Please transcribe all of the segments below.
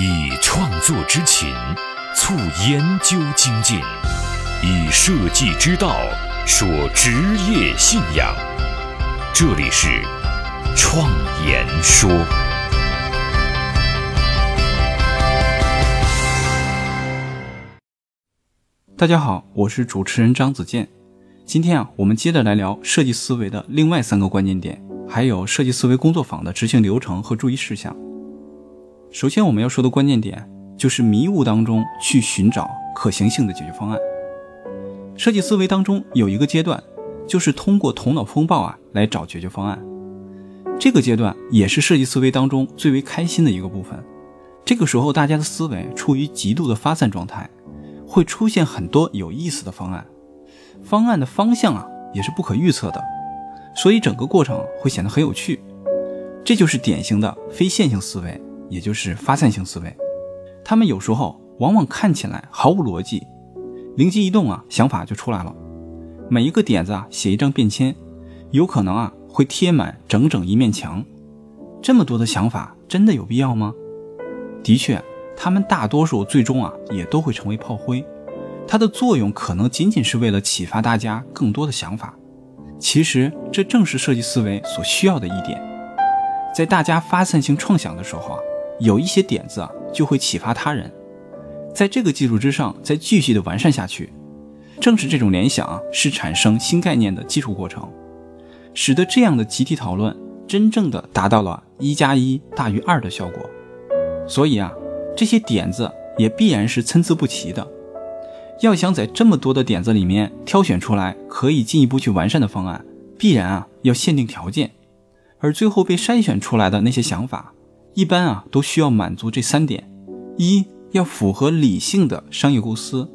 以创作之情促研究精进，以设计之道说职业信仰。这里是创言说。大家好，我是主持人张子健。今天啊，我们接着来聊设计思维的另外三个关键点，还有设计思维工作坊的执行流程和注意事项。首先，我们要说的关键点就是迷雾当中去寻找可行性的解决方案。设计思维当中有一个阶段，就是通过头脑风暴啊来找解决方案。这个阶段也是设计思维当中最为开心的一个部分。这个时候，大家的思维处于极度的发散状态。会出现很多有意思的方案，方案的方向啊也是不可预测的，所以整个过程会显得很有趣。这就是典型的非线性思维，也就是发散性思维。他们有时候往往看起来毫无逻辑，灵机一动啊，想法就出来了。每一个点子啊，写一张便签，有可能啊会贴满整整一面墙。这么多的想法，真的有必要吗？的确。他们大多数最终啊也都会成为炮灰，它的作用可能仅仅是为了启发大家更多的想法。其实这正是设计思维所需要的一点，在大家发散性创想的时候啊，有一些点子啊就会启发他人，在这个基础之上再继续的完善下去。正是这种联想啊是产生新概念的基础过程，使得这样的集体讨论真正的达到了一加一大于二的效果。所以啊。这些点子也必然是参差不齐的，要想在这么多的点子里面挑选出来可以进一步去完善的方案，必然啊要限定条件，而最后被筛选出来的那些想法，一般啊都需要满足这三点：一要符合理性的商业构思；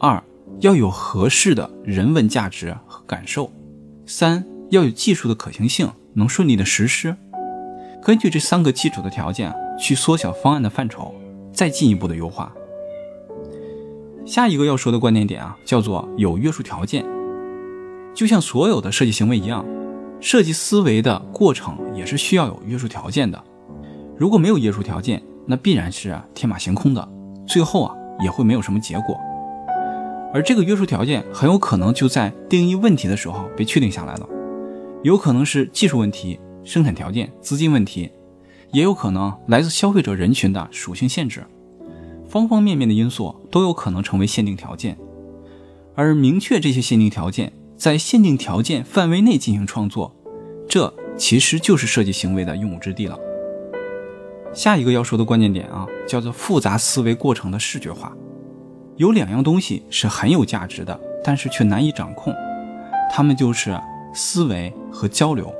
二要有合适的人文价值和感受；三要有技术的可行性，能顺利的实施。根据这三个基础的条件去缩小方案的范畴。再进一步的优化。下一个要说的关键点啊，叫做有约束条件。就像所有的设计行为一样，设计思维的过程也是需要有约束条件的。如果没有约束条件，那必然是天马行空的，最后啊也会没有什么结果。而这个约束条件很有可能就在定义问题的时候被确定下来了，有可能是技术问题、生产条件、资金问题。也有可能来自消费者人群的属性限制，方方面面的因素都有可能成为限定条件，而明确这些限定条件，在限定条件范围内进行创作，这其实就是设计行为的用武之地了。下一个要说的关键点啊，叫做复杂思维过程的视觉化。有两样东西是很有价值的，但是却难以掌控，它们就是思维和交流。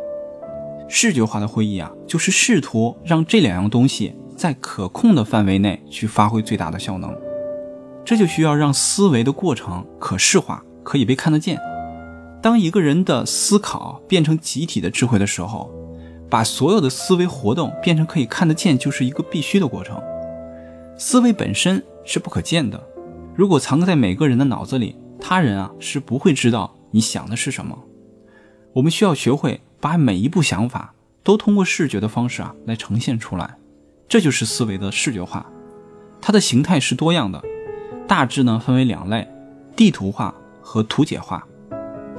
视觉化的会议啊，就是试图让这两样东西在可控的范围内去发挥最大的效能。这就需要让思维的过程可视化，可以被看得见。当一个人的思考变成集体的智慧的时候，把所有的思维活动变成可以看得见，就是一个必须的过程。思维本身是不可见的，如果藏在每个人的脑子里，他人啊是不会知道你想的是什么。我们需要学会。把每一步想法都通过视觉的方式啊来呈现出来，这就是思维的视觉化。它的形态是多样的，大致呢分为两类：地图化和图解化。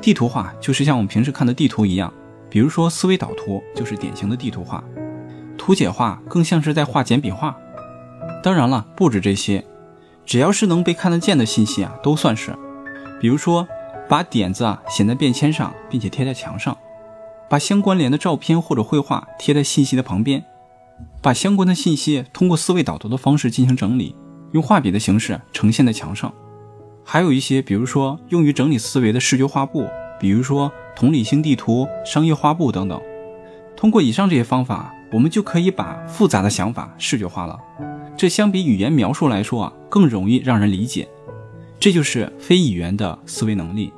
地图化就是像我们平时看的地图一样，比如说思维导图就是典型的地图画。图解画更像是在画简笔画。当然了，不止这些，只要是能被看得见的信息啊都算是。比如说把点子啊写在便签上，并且贴在墙上。把相关联的照片或者绘画贴在信息的旁边，把相关的信息通过思维导图的方式进行整理，用画笔的形式呈现在墙上。还有一些，比如说用于整理思维的视觉画布，比如说同理心地图、商业画布等等。通过以上这些方法，我们就可以把复杂的想法视觉化了。这相比语言描述来说啊，更容易让人理解。这就是非语言的思维能力。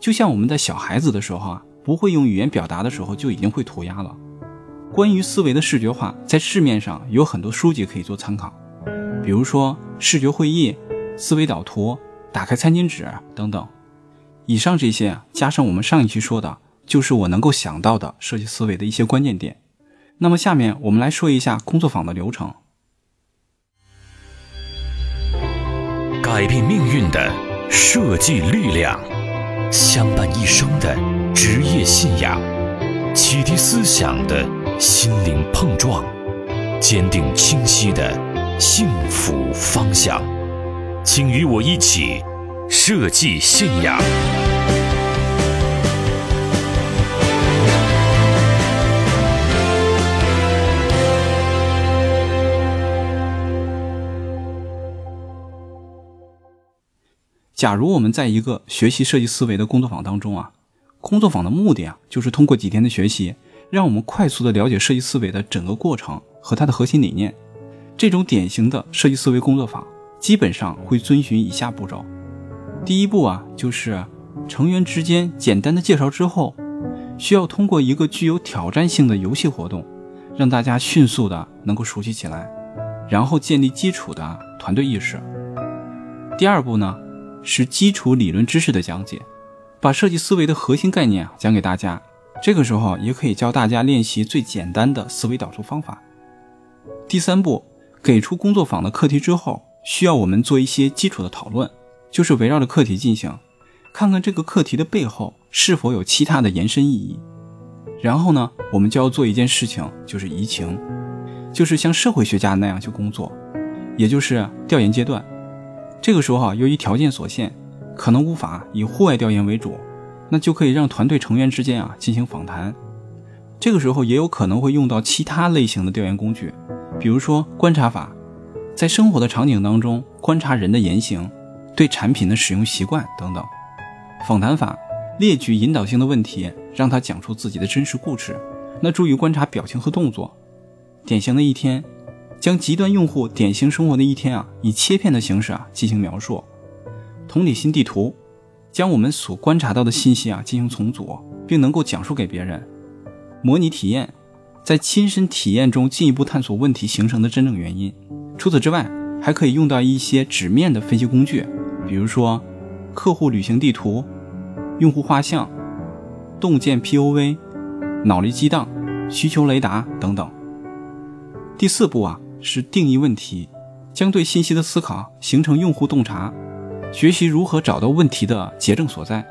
就像我们在小孩子的时候啊。不会用语言表达的时候，就已经会涂鸦了。关于思维的视觉化，在市面上有很多书籍可以做参考，比如说视觉会议、思维导图、打开餐巾纸等等。以上这些啊加上我们上一期说的，就是我能够想到的设计思维的一些关键点。那么下面我们来说一下工作坊的流程。改变命运的设计力量，相伴一生的职业信仰，启迪思想的心灵碰撞，坚定清晰的幸福方向。请与我一起设计信仰。假如我们在一个学习设计思维的工作坊当中啊，工作坊的目的啊，就是通过几天的学习，让我们快速的了解设计思维的整个过程和它的核心理念。这种典型的设计思维工作坊，基本上会遵循以下步骤：第一步啊，就是成员之间简单的介绍之后，需要通过一个具有挑战性的游戏活动，让大家迅速的能够熟悉起来，然后建立基础的团队意识。第二步呢？是基础理论知识的讲解，把设计思维的核心概念啊讲给大家。这个时候也可以教大家练习最简单的思维导图方法。第三步，给出工作坊的课题之后，需要我们做一些基础的讨论，就是围绕着课题进行，看看这个课题的背后是否有其他的延伸意义。然后呢，我们就要做一件事情，就是移情，就是像社会学家那样去工作，也就是调研阶段。这个时候啊，由于条件所限，可能无法以户外调研为主，那就可以让团队成员之间啊进行访谈。这个时候也有可能会用到其他类型的调研工具，比如说观察法，在生活的场景当中观察人的言行、对产品的使用习惯等等；访谈法，列举引导性的问题，让他讲出自己的真实故事，那注意观察表情和动作。典型的一天。将极端用户典型生活的一天啊，以切片的形式啊进行描述。同理心地图，将我们所观察到的信息啊进行重组，并能够讲述给别人。模拟体验，在亲身体验中进一步探索问题形成的真正原因。除此之外，还可以用到一些纸面的分析工具，比如说客户旅行地图、用户画像、洞见 POV、脑力激荡、需求雷达等等。第四步啊。是定义问题，将对信息的思考形成用户洞察，学习如何找到问题的结症所在。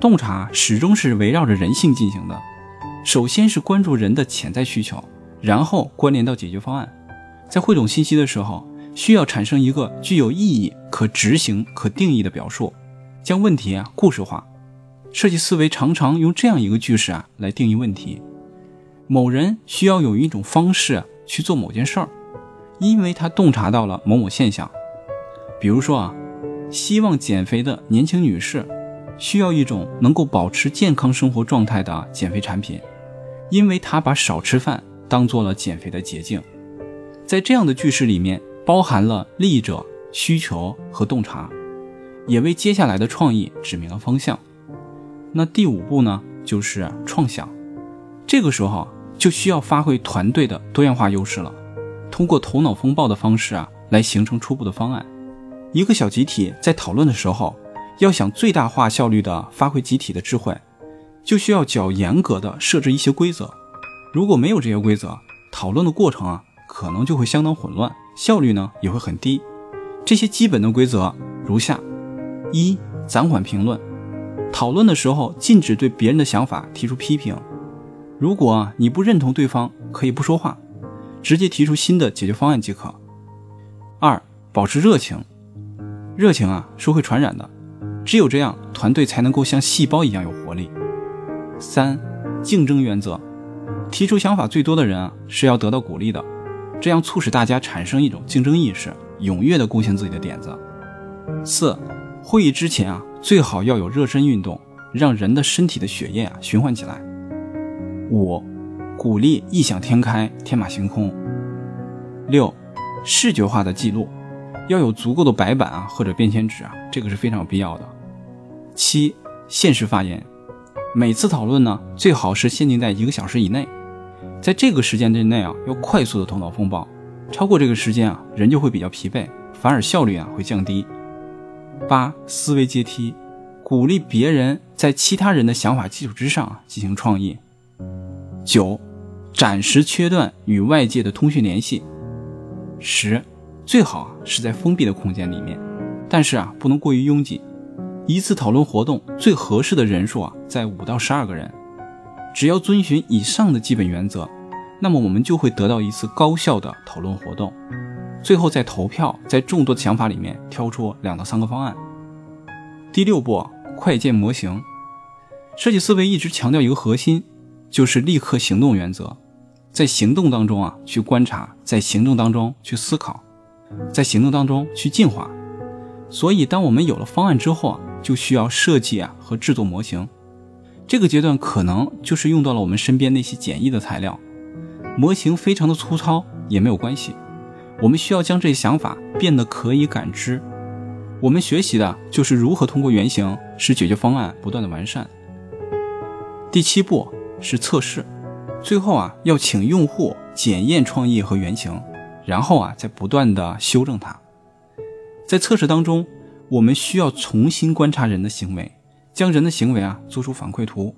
洞察始终是围绕着人性进行的，首先是关注人的潜在需求，然后关联到解决方案。在汇总信息的时候，需要产生一个具有意义、可执行、可定义的表述，将问题啊故事化。设计思维常常用这样一个句式啊来定义问题：某人需要有一种方式去做某件事儿。因为他洞察到了某某现象，比如说啊，希望减肥的年轻女士需要一种能够保持健康生活状态的减肥产品，因为她把少吃饭当做了减肥的捷径。在这样的句式里面，包含了利益者、需求和洞察，也为接下来的创意指明了方向。那第五步呢，就是创想，这个时候就需要发挥团队的多样化优势了。通过头脑风暴的方式啊，来形成初步的方案。一个小集体在讨论的时候，要想最大化效率的发挥集体的智慧，就需要较严格的设置一些规则。如果没有这些规则，讨论的过程啊，可能就会相当混乱，效率呢也会很低。这些基本的规则如下：一、暂缓评论。讨论的时候禁止对别人的想法提出批评。如果你不认同对方，可以不说话。直接提出新的解决方案即可。二、保持热情，热情啊是会传染的，只有这样，团队才能够像细胞一样有活力。三、竞争原则，提出想法最多的人啊是要得到鼓励的，这样促使大家产生一种竞争意识，踊跃的贡献自己的点子。四、会议之前啊最好要有热身运动，让人的身体的血液啊循环起来。五。鼓励异想天开、天马行空。六，视觉化的记录，要有足够的白板啊或者便签纸啊，这个是非常有必要的。七，限时发言，每次讨论呢最好是限定在一个小时以内，在这个时间之内啊要快速的头脑风暴，超过这个时间啊人就会比较疲惫，反而效率啊会降低。八，思维阶梯，鼓励别人在其他人的想法基础之上进行创意。九。暂时切断与外界的通讯联系。十，最好是在封闭的空间里面，但是啊，不能过于拥挤。一次讨论活动最合适的人数啊，在五到十二个人。只要遵循以上的基本原则，那么我们就会得到一次高效的讨论活动。最后再投票，在众多的想法里面挑出两到三个方案。第六步，快建模型。设计思维一直强调一个核心，就是立刻行动原则。在行动当中啊，去观察；在行动当中去思考；在行动当中去进化。所以，当我们有了方案之后啊，就需要设计啊和制作模型。这个阶段可能就是用到了我们身边那些简易的材料，模型非常的粗糙也没有关系。我们需要将这些想法变得可以感知。我们学习的就是如何通过原型使解决方案不断的完善。第七步是测试，最后啊要请用户检验创意和原型，然后啊再不断的修正它。在测试当中，我们需要重新观察人的行为，将人的行为啊做出反馈图，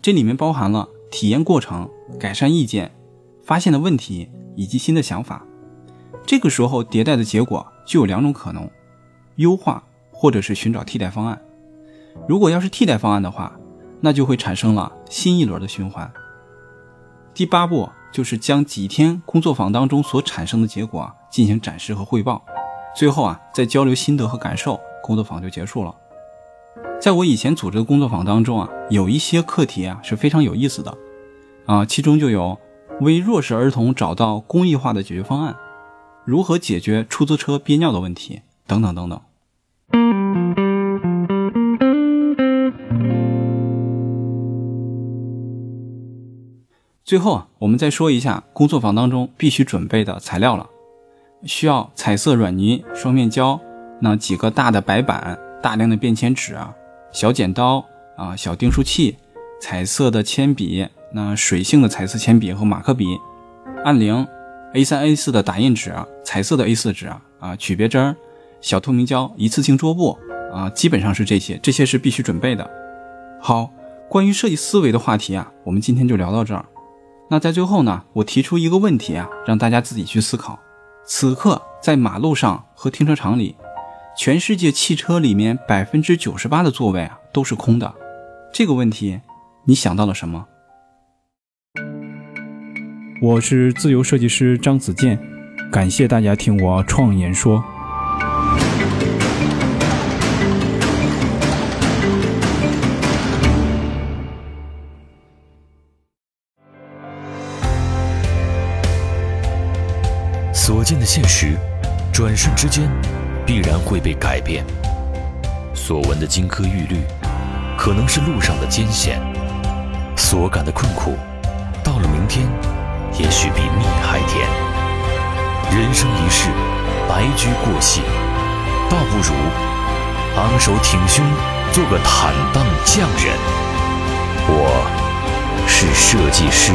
这里面包含了体验过程、改善意见、发现的问题以及新的想法。这个时候迭代的结果就有两种可能：优化或者是寻找替代方案。如果要是替代方案的话，那就会产生了新一轮的循环。第八步就是将几天工作坊当中所产生的结果进行展示和汇报，最后啊再交流心得和感受，工作坊就结束了。在我以前组织的工作坊当中啊，有一些课题啊是非常有意思的，啊，其中就有为弱势儿童找到公益化的解决方案，如何解决出租车憋尿的问题，等等等等。最后啊，我们再说一下工作坊当中必须准备的材料了。需要彩色软泥、双面胶，那几个大的白板、大量的便签纸啊、小剪刀啊、小订书器、彩色的铅笔，那水性的彩色铅笔和马克笔、按铃、A3、A4 的打印纸、彩色的 A4 纸啊、啊曲别针、小透明胶、一次性桌布啊，基本上是这些，这些是必须准备的。好，关于设计思维的话题啊，我们今天就聊到这儿。那在最后呢，我提出一个问题啊，让大家自己去思考：此刻在马路上和停车场里，全世界汽车里面百分之九十八的座位啊都是空的。这个问题，你想到了什么？我是自由设计师张子健，感谢大家听我创言说。所见的现实，转瞬之间必然会被改变；所闻的金科玉律，可能是路上的艰险；所感的困苦，到了明天，也许比蜜还甜。人生一世，白驹过隙，倒不如昂首挺胸，做个坦荡匠人。我是设计师。